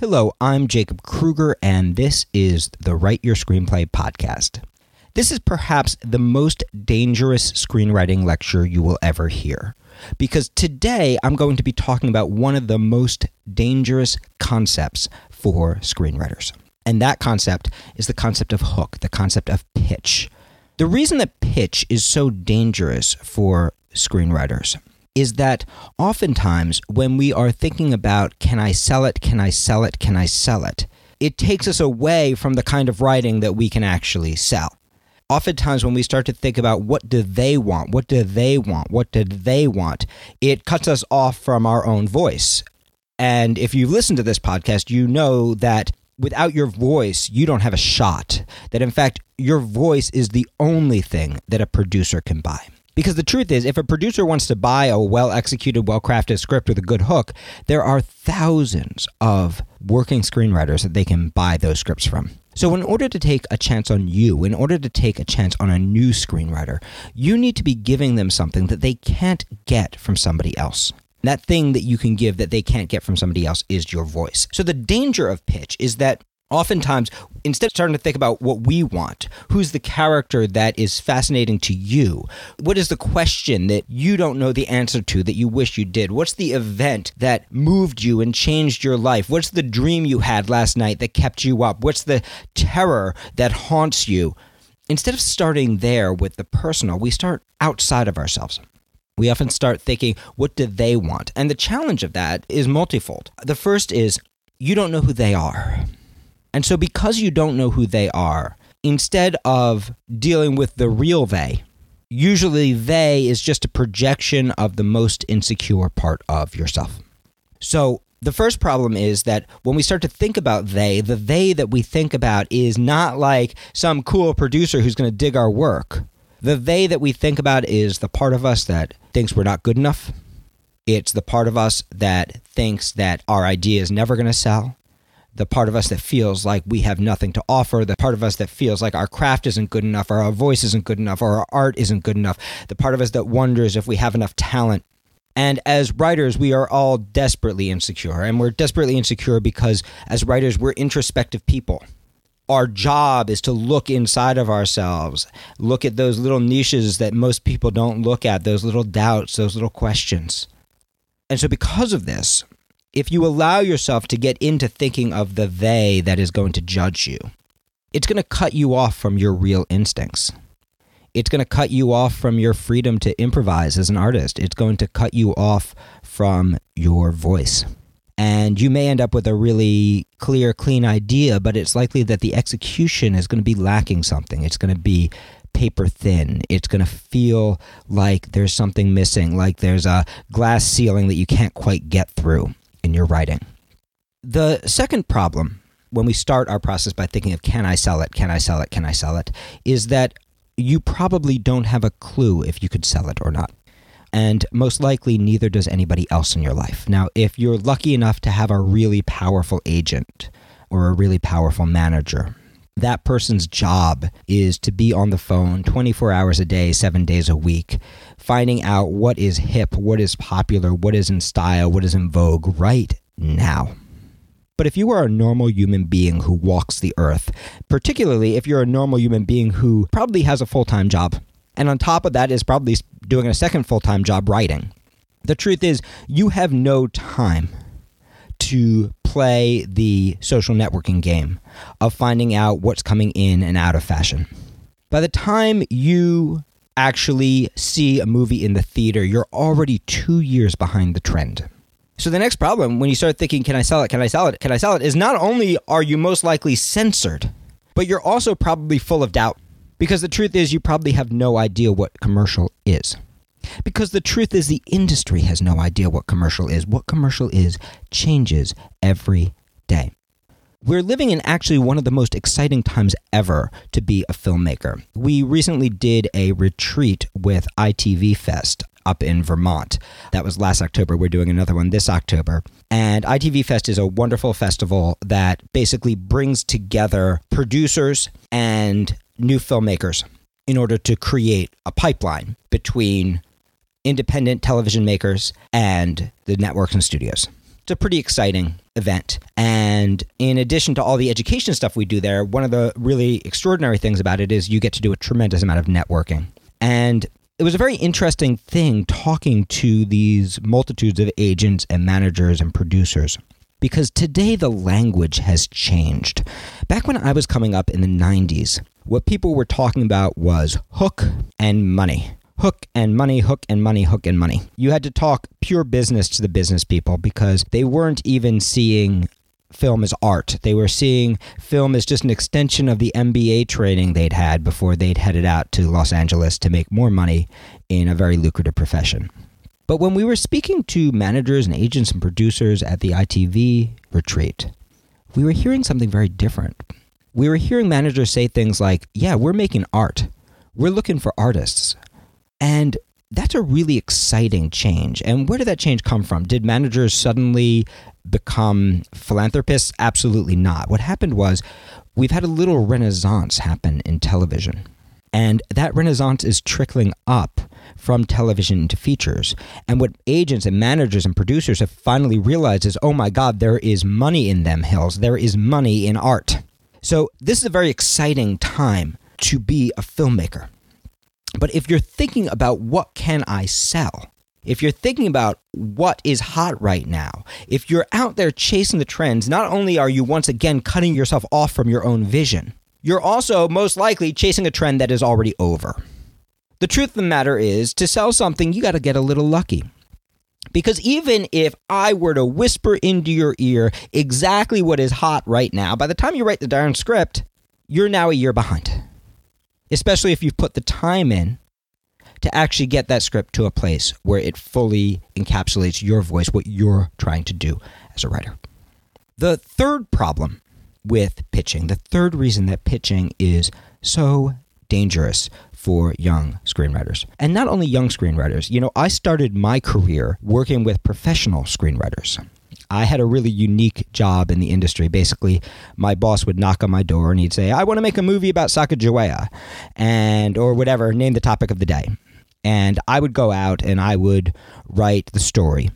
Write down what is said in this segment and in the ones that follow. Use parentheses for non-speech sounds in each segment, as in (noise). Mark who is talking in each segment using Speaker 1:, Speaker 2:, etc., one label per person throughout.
Speaker 1: Hello, I'm Jacob Krueger, and this is the Write Your Screenplay podcast. This is perhaps the most dangerous screenwriting lecture you will ever hear. Because today I'm going to be talking about one of the most dangerous concepts for screenwriters. And that concept is the concept of hook, the concept of pitch. The reason that pitch is so dangerous for screenwriters is that oftentimes when we are thinking about can I sell it, can I sell it, can I sell it, it takes us away from the kind of writing that we can actually sell. Oftentimes, when we start to think about what do they want, what do they want, what did they want, it cuts us off from our own voice. And if you've listened to this podcast, you know that without your voice, you don't have a shot. That in fact, your voice is the only thing that a producer can buy. Because the truth is, if a producer wants to buy a well executed, well crafted script with a good hook, there are thousands of working screenwriters that they can buy those scripts from. So, in order to take a chance on you, in order to take a chance on a new screenwriter, you need to be giving them something that they can't get from somebody else. That thing that you can give that they can't get from somebody else is your voice. So, the danger of pitch is that oftentimes instead of starting to think about what we want who's the character that is fascinating to you what is the question that you don't know the answer to that you wish you did what's the event that moved you and changed your life what's the dream you had last night that kept you up what's the terror that haunts you instead of starting there with the personal we start outside of ourselves we often start thinking, what do they want? And the challenge of that is multifold. The first is you don't know who they are. And so, because you don't know who they are, instead of dealing with the real they, usually they is just a projection of the most insecure part of yourself. So, the first problem is that when we start to think about they, the they that we think about is not like some cool producer who's going to dig our work. The they that we think about is the part of us that thinks we're not good enough. It's the part of us that thinks that our idea is never going to sell the part of us that feels like we have nothing to offer, the part of us that feels like our craft isn't good enough, or our voice isn't good enough, or our art isn't good enough, the part of us that wonders if we have enough talent. And as writers, we are all desperately insecure. And we're desperately insecure because as writers, we're introspective people. Our job is to look inside of ourselves, look at those little niches that most people don't look at, those little doubts, those little questions. And so, because of this, if you allow yourself to get into thinking of the they that is going to judge you, it's going to cut you off from your real instincts. It's going to cut you off from your freedom to improvise as an artist. It's going to cut you off from your voice. And you may end up with a really clear, clean idea, but it's likely that the execution is going to be lacking something. It's going to be paper thin. It's going to feel like there's something missing, like there's a glass ceiling that you can't quite get through in your writing. The second problem when we start our process by thinking of can I sell it, can I sell it, can I sell it, is that you probably don't have a clue if you could sell it or not. And most likely, neither does anybody else in your life. Now, if you're lucky enough to have a really powerful agent or a really powerful manager, that person's job is to be on the phone 24 hours a day, seven days a week, finding out what is hip, what is popular, what is in style, what is in vogue right now. But if you are a normal human being who walks the earth, particularly if you're a normal human being who probably has a full time job, and on top of that is probably doing a second full time job writing, the truth is you have no time to play the social networking game of finding out what's coming in and out of fashion. By the time you actually see a movie in the theater, you're already two years behind the trend. So the next problem when you start thinking, can I sell it? Can I sell it? Can I sell it? Is not only are you most likely censored, but you're also probably full of doubt. Because the truth is, you probably have no idea what commercial is. Because the truth is, the industry has no idea what commercial is. What commercial is changes every day. We're living in actually one of the most exciting times ever to be a filmmaker. We recently did a retreat with ITV Fest up in Vermont. That was last October. We're doing another one this October. And ITV Fest is a wonderful festival that basically brings together producers and new filmmakers in order to create a pipeline between independent television makers and the networks and studios. It's a pretty exciting event. And in addition to all the education stuff we do there, one of the really extraordinary things about it is you get to do a tremendous amount of networking. And it was a very interesting thing talking to these multitudes of agents and managers and producers because today the language has changed. Back when I was coming up in the 90s, what people were talking about was hook and money. Hook and money, hook and money, hook and money. You had to talk pure business to the business people because they weren't even seeing film as art. They were seeing film as just an extension of the MBA training they'd had before they'd headed out to Los Angeles to make more money in a very lucrative profession. But when we were speaking to managers and agents and producers at the ITV retreat, we were hearing something very different. We were hearing managers say things like, Yeah, we're making art. We're looking for artists. And that's a really exciting change. And where did that change come from? Did managers suddenly become philanthropists? Absolutely not. What happened was we've had a little renaissance happen in television. And that renaissance is trickling up from television into features. And what agents and managers and producers have finally realized is oh my God, there is money in them hills. There is money in art. So this is a very exciting time to be a filmmaker. But if you're thinking about what can I sell, if you're thinking about what is hot right now, if you're out there chasing the trends, not only are you once again cutting yourself off from your own vision, you're also most likely chasing a trend that is already over. The truth of the matter is, to sell something, you got to get a little lucky. Because even if I were to whisper into your ear exactly what is hot right now, by the time you write the darn script, you're now a year behind. Especially if you've put the time in to actually get that script to a place where it fully encapsulates your voice, what you're trying to do as a writer. The third problem with pitching, the third reason that pitching is so dangerous for young screenwriters. And not only young screenwriters, you know, I started my career working with professional screenwriters. I had a really unique job in the industry. Basically, my boss would knock on my door and he'd say, "I want to make a movie about Sacagawea," and or whatever, name the topic of the day. And I would go out and I would write the story.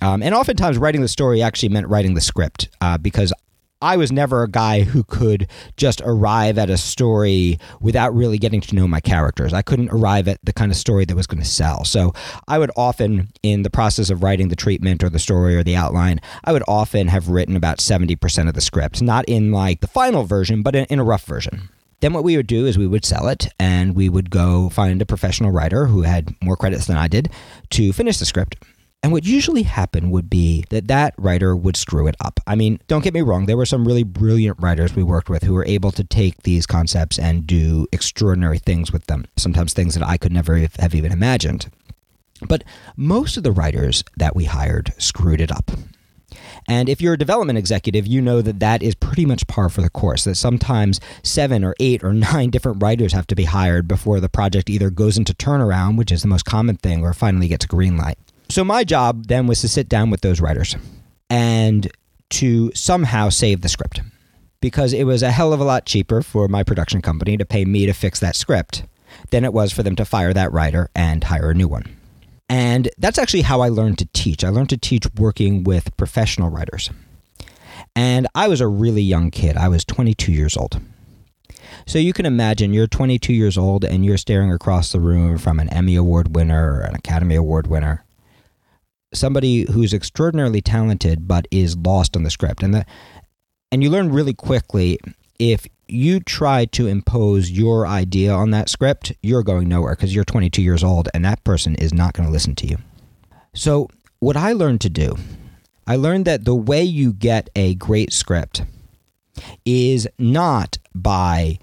Speaker 1: Um, and oftentimes, writing the story actually meant writing the script uh, because I was never a guy who could just arrive at a story without really getting to know my characters. I couldn't arrive at the kind of story that was going to sell. So I would often, in the process of writing the treatment or the story or the outline, I would often have written about 70% of the script, not in like the final version, but in, in a rough version. Then what we would do is we would sell it and we would go find a professional writer who had more credits than I did to finish the script and what usually happened would be that that writer would screw it up. I mean, don't get me wrong, there were some really brilliant writers we worked with who were able to take these concepts and do extraordinary things with them, sometimes things that I could never have even imagined. But most of the writers that we hired screwed it up. And if you're a development executive, you know that that is pretty much par for the course. That sometimes seven or eight or (laughs) nine different writers have to be hired before the project either goes into turnaround, which is the most common thing, or finally gets a green light. So my job then was to sit down with those writers and to somehow save the script because it was a hell of a lot cheaper for my production company to pay me to fix that script than it was for them to fire that writer and hire a new one. And that's actually how I learned to teach. I learned to teach working with professional writers. And I was a really young kid. I was 22 years old. So you can imagine you're 22 years old and you're staring across the room from an Emmy Award winner or an Academy Award winner somebody who's extraordinarily talented but is lost on the script. And the and you learn really quickly if you try to impose your idea on that script you're going nowhere because you're 22 years old and that person is not going to listen to you. So what i learned to do i learned that the way you get a great script is not by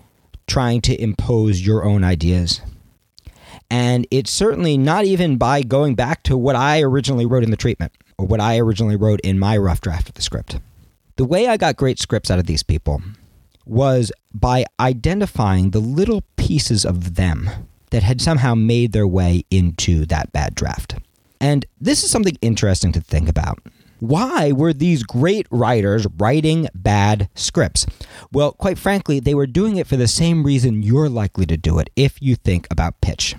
Speaker 1: trying to impose your own ideas and it's certainly not even by going back to what I originally wrote in the treatment or what I originally wrote in my rough draft of the script. The way I got great scripts out of these people was by identifying the little pieces of them that had somehow made their way into that bad draft. And this is something interesting to think about. Why were these great writers writing bad scripts? Well, quite frankly, they were doing it for the same reason you're likely to do it if you think about pitch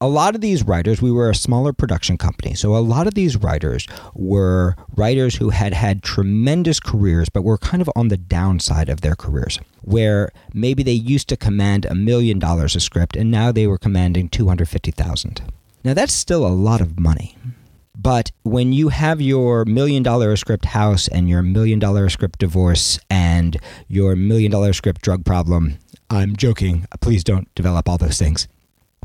Speaker 1: a lot of these writers, we were a smaller production company. So a lot of these writers were writers who had had tremendous careers, but were kind of on the downside of their careers, where maybe they used to command a million dollars a script and now they were commanding 250,000. Now that's still a lot of money. But when you have your million dollar script house and your million dollar script divorce and your million dollar script drug problem, I'm joking. Please don't develop all those things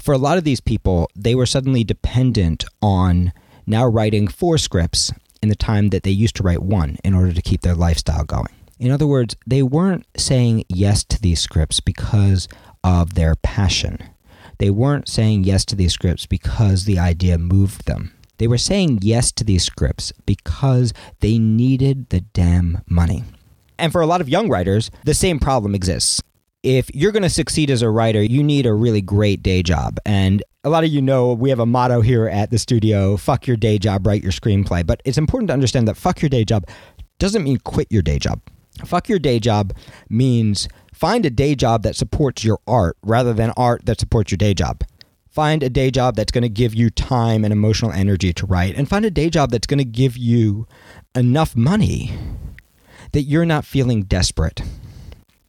Speaker 1: for a lot of these people, they were suddenly dependent on now writing four scripts in the time that they used to write one in order to keep their lifestyle going. In other words, they weren't saying yes to these scripts because of their passion. They weren't saying yes to these scripts because the idea moved them. They were saying yes to these scripts because they needed the damn money. And for a lot of young writers, the same problem exists if you're going to succeed as a writer, you need a really great day job. And a lot of you know we have a motto here at the studio fuck your day job, write your screenplay. But it's important to understand that fuck your day job doesn't mean quit your day job. Fuck your day job means find a day job that supports your art rather than art that supports your day job. Find a day job that's going to give you time and emotional energy to write, and find a day job that's going to give you enough money that you're not feeling desperate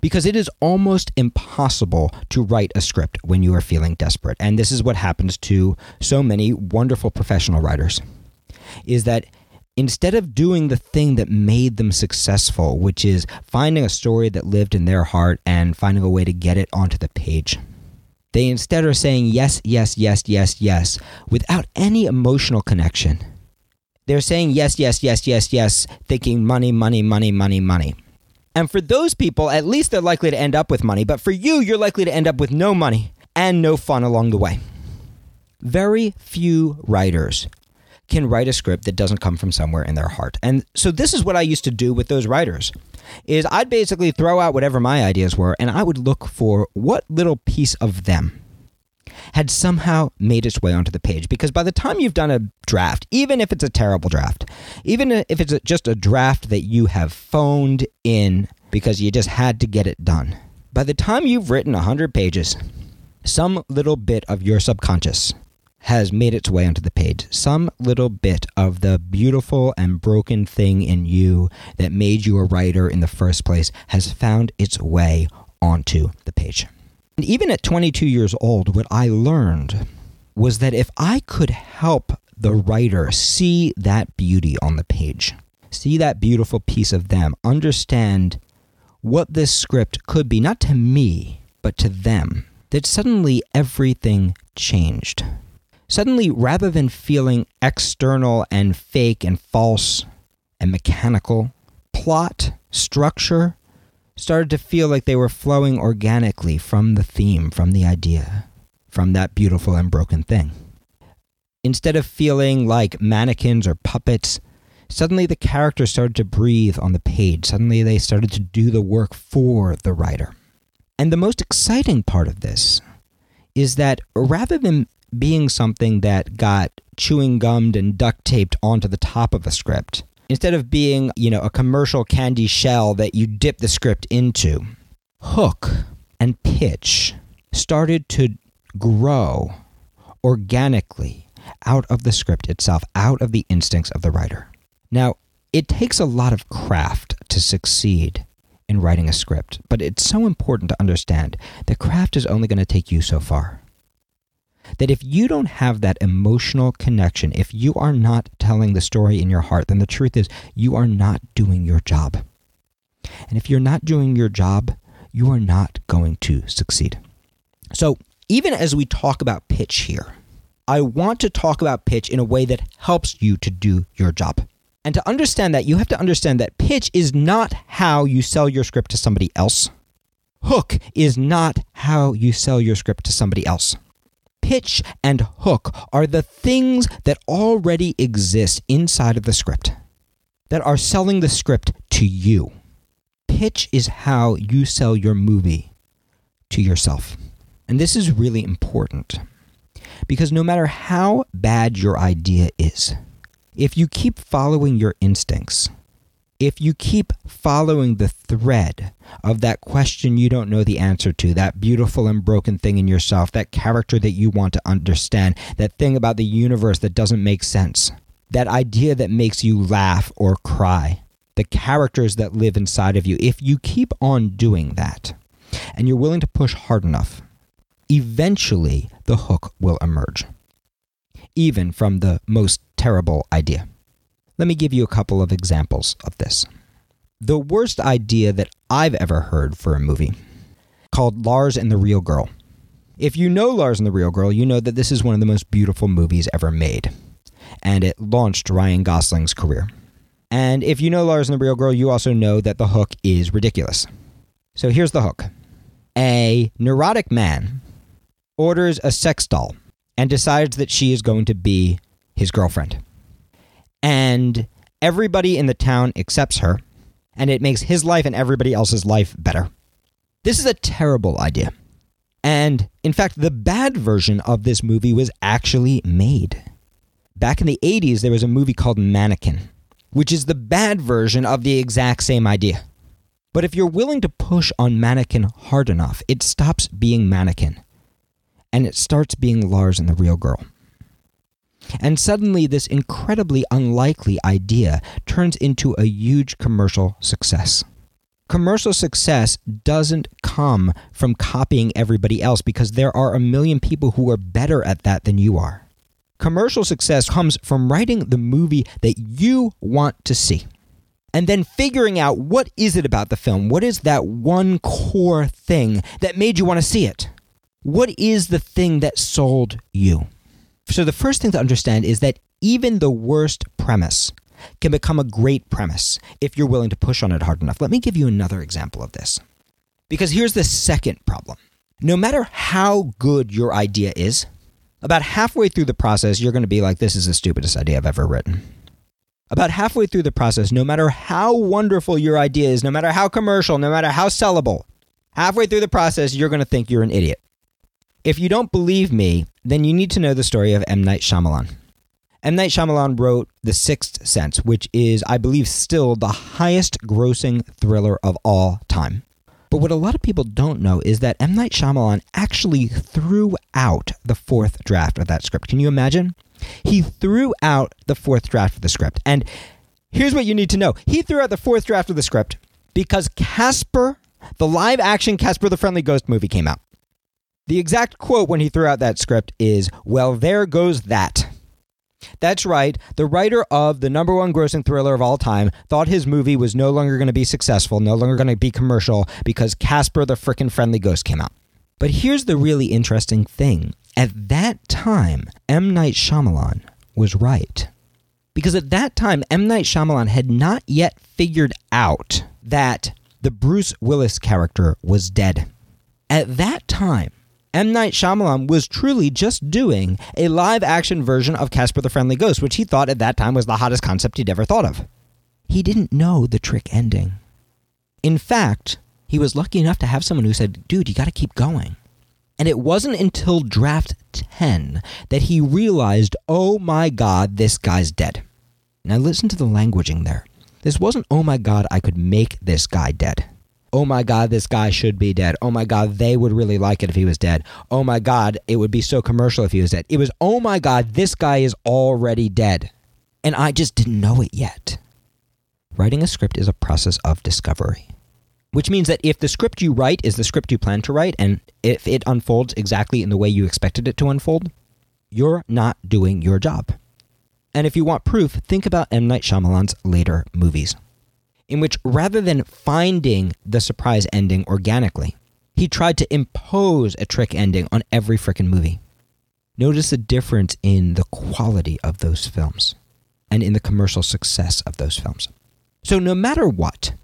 Speaker 1: because it is almost impossible to write a script when you are feeling desperate. And this is what happens to so many wonderful professional writers is that instead of doing the thing that made them successful, which is finding a story that lived in their heart and finding a way to get it onto the page, they instead are saying yes, yes, yes, yes, yes, without any emotional connection. They're saying yes, yes, yes, yes, yes, thinking money, money, money, money, money. And for those people, at least they're likely to end up with money. But for you, you're likely to end up with no money and no fun along the way. Very few writers can write a script that doesn't come from somewhere in their heart. And so this is what I used to do with those writers. Is I'd basically throw out whatever my ideas were and I would look for what little piece of them had somehow made its way onto the page. Because by the time you've done a draft, even if it's a terrible draft, even if it's just a draft that you have phoned in because you just had to get it done, by the time you've written 100 pages, some little bit of your subconscious has made its way onto the page. Some little bit of the beautiful and broken thing in you that made you a writer in the first place has found its way onto the page. And even at 22 years old, what I learned was that if I could help the writer see that beauty on the page, see that beautiful piece of them, understand what this script could be, not to me, but to them, that suddenly everything changed. Suddenly, rather than feeling external and fake and false and mechanical, plot, structure, started to feel like they were flowing organically from the theme, from the idea, from that beautiful and broken thing. Instead of feeling like mannequins or puppets, suddenly the characters started to breathe on the page. Suddenly they started to do the work for the writer. And the most exciting part of this is that rather than being something that got chewing gummed and duct taped onto the top of a script, instead of being, you know, a commercial candy shell that you dip the script into, hook and pitch started to grow organically out of the script itself, out of the instincts of the writer. Now, it takes a lot of craft to succeed in writing a script, but it's so important to understand that craft is only going to take you so far that if you don't have that emotional connection, if you are not telling the story in your heart, then the truth is you are not doing your job. And if you're not doing your job, you are not going to succeed. So, even as we talk about pitch here, I want to talk about pitch in a way that helps you to do your job. And to understand that, you have to understand that pitch is not how you sell your script to somebody else. Hook is not how you sell your script to somebody else pitch and hook are the things that already exist inside of the script that are selling the script to you. Pitch is how you sell your movie to yourself. And this is really important because no matter how bad your idea is, if you keep following your instincts, if you keep following the thread of that question you don't know the answer to, that beautiful and broken thing in yourself, that character that you want to understand, that thing about the universe that doesn't make sense, that idea that makes you laugh or cry, the characters that live inside of you, if you keep on doing that and you're willing to push hard enough, eventually the hook will emerge, even from the most terrible idea. Let me give you a couple of examples of this. The worst idea that I've ever heard for a movie, called Lars and the Real Girl. If you know Lars and the Real Girl, you know that this is one of the most beautiful movies ever made, and it launched Ryan Gosling's career. And if you know Lars and the Real Girl, you also know that the hook is ridiculous. So here's the hook a neurotic man orders a sex doll and decides that she is going to be his girlfriend and everybody in the town accepts her, and it makes his life and everybody else's life better. This is a terrible idea. And in fact, the bad version of this movie was actually made. Back in the 80s, there was a movie called Mannequin, which is the bad version of the exact same idea. But if you're willing to push on Mannequin hard enough, it stops being Mannequin and it starts being Lars and the real girl. And suddenly, this incredibly unlikely idea turns into a huge commercial success. Commercial success doesn't come from copying everybody else because there are a million people who are better at that than you are. Commercial success comes from writing the movie that you want to see and then figuring out what is it about the film? What is that one core thing that made you want to see it? What is the thing that sold you? So, the first thing to understand is that even the worst premise can become a great premise if you're willing to push on it hard enough. Let me give you another example of this. Because here's the second problem no matter how good your idea is, about halfway through the process, you're going to be like, this is the stupidest idea I've ever written. About halfway through the process, no matter how wonderful your idea is, no matter how commercial, no matter how sellable, halfway through the process, you're going to think you're an idiot. If you don't believe me, then you need to know the story of M. Night Shyamalan. M. Night Shyamalan wrote The Sixth Sense, which is, I believe, still the highest grossing thriller of all time. But what a lot of people don't know is that M. Night Shyamalan actually threw out the fourth draft of that script. Can you imagine? He threw out the fourth draft of the script. And here's what you need to know he threw out the fourth draft of the script because Casper, the live action Casper the Friendly Ghost movie, came out. The exact quote when he threw out that script is, Well, there goes that. That's right. The writer of the number one grossing thriller of all time thought his movie was no longer going to be successful, no longer going to be commercial because Casper the frickin' Friendly Ghost came out. But here's the really interesting thing. At that time, M. Night Shyamalan was right. Because at that time, M. Night Shyamalan had not yet figured out that the Bruce Willis character was dead. At that time, M. Night Shyamalan was truly just doing a live action version of Casper the Friendly Ghost, which he thought at that time was the hottest concept he'd ever thought of. He didn't know the trick ending. In fact, he was lucky enough to have someone who said, dude, you got to keep going. And it wasn't until draft 10 that he realized, oh my God, this guy's dead. Now listen to the languaging there. This wasn't, oh my God, I could make this guy dead oh my God, this guy should be dead. Oh my God, they would really like it if he was dead. Oh my God, it would be so commercial if he was dead. It was, oh my God, this guy is already dead. And I just didn't know it yet. Writing a script is a process of discovery, which means that if the script you write is the script you plan to write, and if it unfolds exactly in the way you expected it to unfold, you're not doing your job. And if you want proof, think about M. Night Shyamalan's later movies in which rather than finding the surprise ending organically, he tried to impose a trick ending on every frickin' movie. Notice the difference in the quality of those films and in the commercial success of those films. So, no matter what,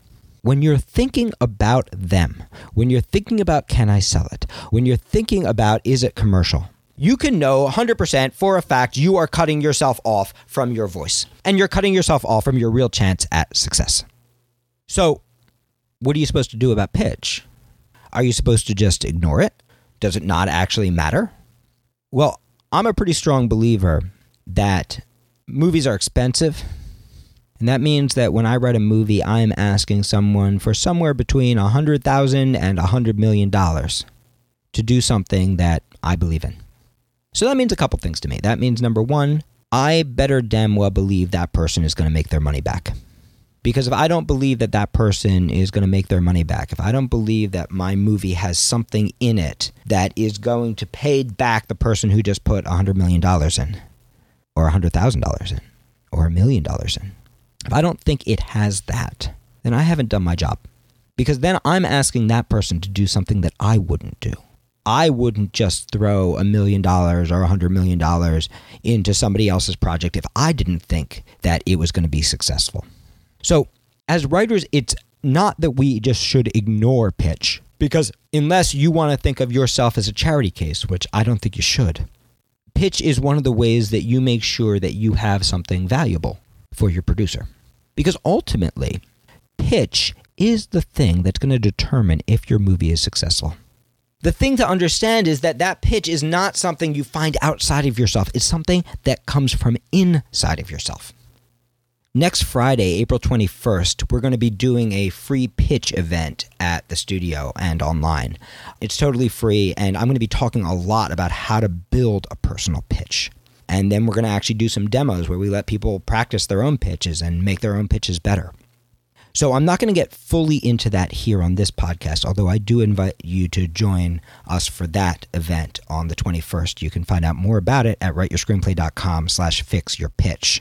Speaker 1: when you're thinking about them, when you're thinking about can I sell it, when you're thinking about is it commercial, you can know 100% for a fact you are cutting yourself off from your voice and you're cutting yourself off from your real chance at success. So, what are you supposed to do about pitch? Are you supposed to just ignore it? Does it not actually matter? Well, I'm a pretty strong believer that movies are expensive And that means that when I write a movie, I'm asking someone for somewhere between 100,000 and $100 million to do something that I believe in. So that means a couple things to me. That means number one, I better damn well believe that person is going to make their money back. Because if I don't believe that that person is going to make their money back, if I don't believe that my movie has something in it that is going to pay back the person who just put $100 million in, or $100,000 in, or a million dollars in, if I don't think it has that, then I haven't done my job. Because then I'm asking that person to do something that I wouldn't do. I wouldn't just throw a million dollars or a hundred million dollars into somebody else's project if I didn't think that it was going to be successful. So, as writers, it's not that we just should ignore pitch, because unless you want to think of yourself as a charity case, which I don't think you should, pitch is one of the ways that you make sure that you have something valuable for your producer. Because ultimately, pitch is the thing that's going to determine if your movie is successful. The thing to understand is that that pitch is not something you find outside of yourself. It's something that comes from inside of yourself. Next Friday, April 21st, we're going to be doing a free pitch event at the studio and online. It's totally free, and I'm going to be talking a lot about how to build a personal pitch. And then we're going to actually do some demos where we let people practice their own pitches and make their own pitches better. So I'm not going to get fully into that here on this podcast, although I do invite you to join us for that event on the 21st. You can find out more about it at writeyourscreenplay.com slash fix your pitch.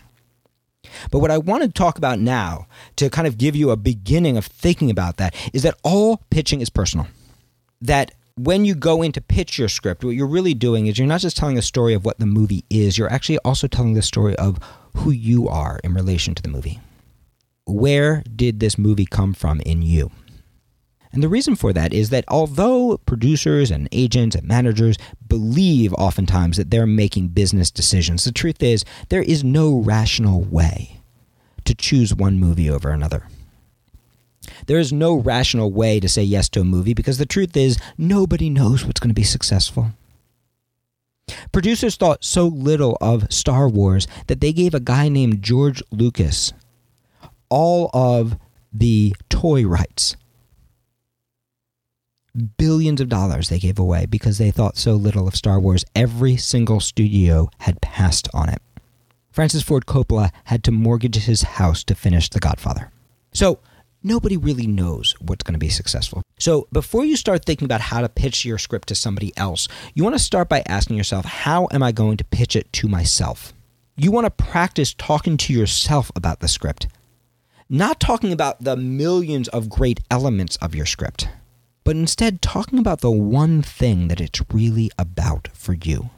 Speaker 1: But what I want to talk about now, to kind of give you a beginning of thinking about that, is that all pitching is personal. That when you go in to pitch your script, what you're really doing is you're not just telling a story of what the movie is, you're actually also telling the story of who you are in relation to the movie. Where did this movie come from in you? And the reason for that is that although producers and agents and managers believe oftentimes that they're making business decisions, the truth is there is no rational way to choose one movie over another. There is no rational way to say yes to a movie because the truth is nobody knows what's going to be successful. Producers thought so little of Star Wars that they gave a guy named George Lucas all of the toy rights billions of dollars they gave away because they thought so little of Star Wars. Every single studio had passed on it. Francis Ford Coppola had to mortgage his house to finish The Godfather. So, nobody really knows what's going to be successful. So, before you start thinking about how to pitch your script to somebody else, you want to start by asking yourself, how am I going to pitch it to myself? You want to practice talking to yourself about the script, not talking about the millions of great elements of your script but instead talking about the one thing that it's really about for you.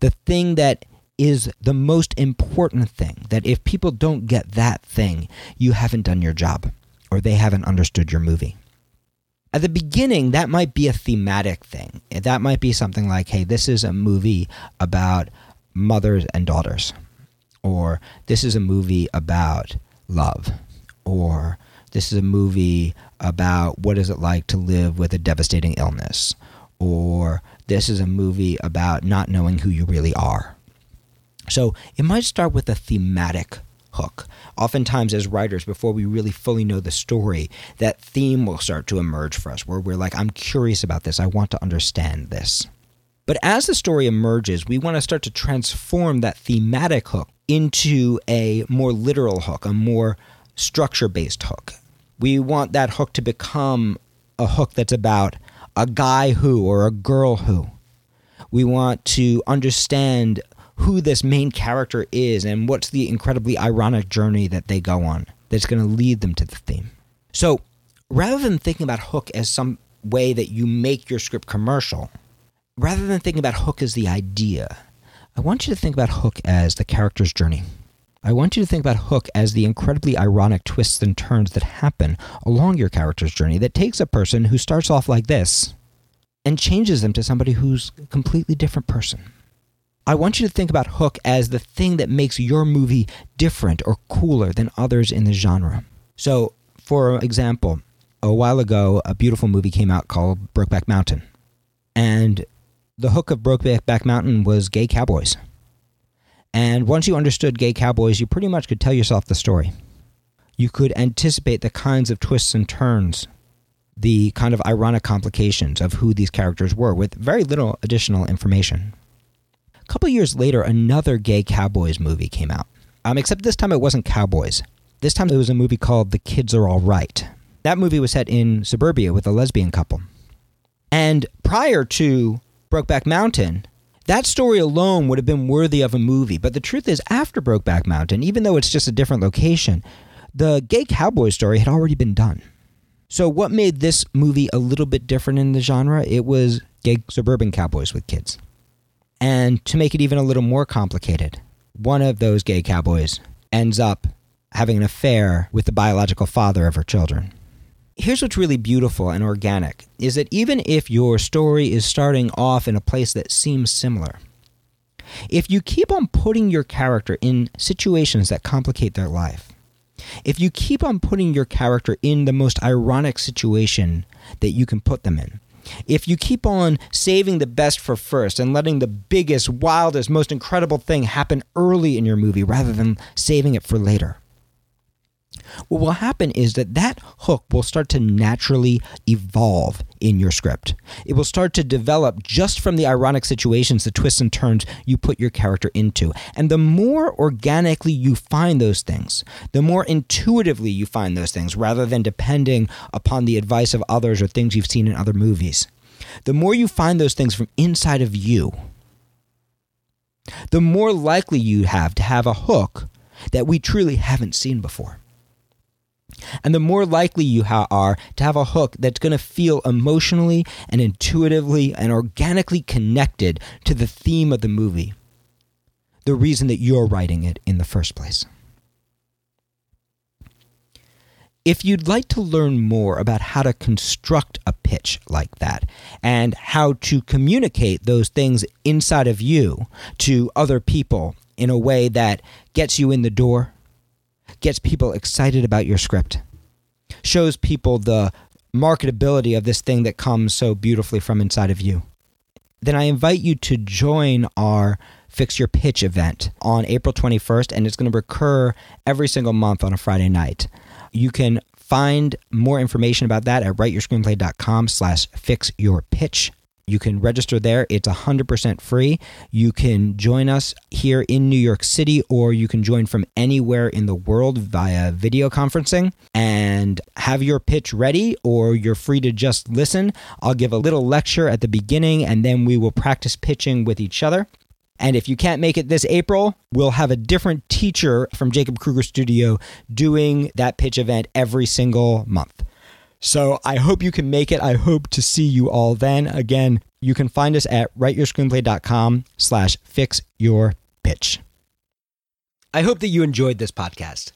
Speaker 1: The thing that is the most important thing, that if people don't get that thing, you haven't done your job or they haven't understood your movie. At the beginning, that might be a thematic thing. That might be something like, hey, this is a movie about mothers and daughters, or this is a movie about love, or this is a movie about what is it like to live with a devastating illness, or this is a movie about not knowing who you really are. So it might start with a thematic hook. Oftentimes, as writers, before we really fully know the story, that theme will start to emerge for us where we're like, I'm curious about this, I want to understand this. But as the story emerges, we want to start to transform that thematic hook into a more literal hook, a more structure based hook. We want that hook to become a hook that's about a guy who or a girl who. We want to understand who this main character is and what's the incredibly ironic journey that they go on that's going to lead them to the theme. So rather than thinking about hook as some way that you make your script commercial, rather than thinking about hook as the idea, I want you to think about hook as the character's journey. I want you to think about Hook as the incredibly ironic twists and turns that happen along your character's journey that takes a person who starts off like this and changes them to somebody who's a completely different person. I want you to think about Hook as the thing that makes your movie different or cooler than others in the genre. So, for example, a while ago, a beautiful movie came out called Brokeback Mountain. And the hook of Brokeback Mountain was gay cowboys. And once you understood gay cowboys, you pretty much could tell yourself the story. You could anticipate the kinds of twists and turns, the kind of ironic complications of who these characters were with very little additional information. A couple years later, another gay cowboys movie came out. Um, except this time it wasn't cowboys. This time it was a movie called The Kids Are All Right. That movie was set in suburbia with a lesbian couple. And prior to Brokeback Mountain, that story alone would have been worthy of a movie. But the truth is, after Brokeback Mountain, even though it's just a different location, the gay cowboy story had already been done. So, what made this movie a little bit different in the genre? It was gay suburban cowboys with kids. And to make it even a little more complicated, one of those gay cowboys ends up having an affair with the biological father of her children. Here's what's really beautiful and organic is that even if your story is starting off in a place that seems similar, if you keep on putting your character in situations that complicate their life, if you keep on putting your character in the most ironic situation that you can put them in, if you keep on saving the best for first and letting the biggest, wildest, most incredible thing happen early in your movie rather than saving it for later, what will happen is that that hook will start to naturally evolve in your script. It will start to develop just from the ironic situations, the twists and turns you put your character into. And the more organically you find those things, the more intuitively you find those things rather than depending upon the advice of others or things you've seen in other movies, the more you find those things from inside of you, the more likely you have to have a hook that we truly haven't seen before. And the more likely you ha- are to have a hook that's going to feel emotionally and intuitively and organically connected to the theme of the movie, the reason that you're writing it in the first place. If you'd like to learn more about how to construct a pitch like that and how to communicate those things inside of you to other people in a way that gets you in the door, gets people excited about your script, shows people the marketability of this thing that comes so beautifully from inside of you, then I invite you to join our Fix Your Pitch event on April 21st, and it's going to recur every single month on a Friday night. You can find more information about that at writeyourscreenplay.com slash fix your pitch. You can register there. It's 100% free. You can join us here in New York City, or you can join from anywhere in the world via video conferencing and have your pitch ready, or you're free to just listen. I'll give a little lecture at the beginning, and then we will practice pitching with each other. And if you can't make it this April, we'll have a different teacher from Jacob Krueger Studio doing that pitch event every single month. So I hope you can make it. I hope to see you all then. Again, you can find us at writeyourscreenplay.com slash fix your pitch. I hope that you enjoyed this podcast.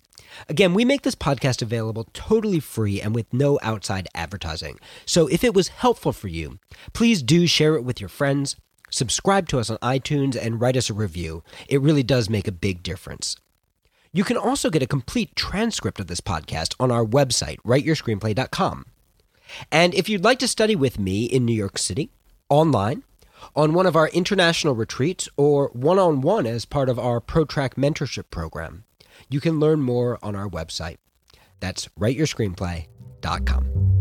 Speaker 1: Again, we make this podcast available totally free and with no outside advertising. So if it was helpful for you, please do share it with your friends, subscribe to us on iTunes, and write us a review. It really does make a big difference. You can also get a complete transcript of this podcast on our website, writeyourscreenplay.com. And if you'd like to study with me in New York City, online, on one of our international retreats, or one on one as part of our ProTrack mentorship program, you can learn more on our website. That's writeyourscreenplay.com.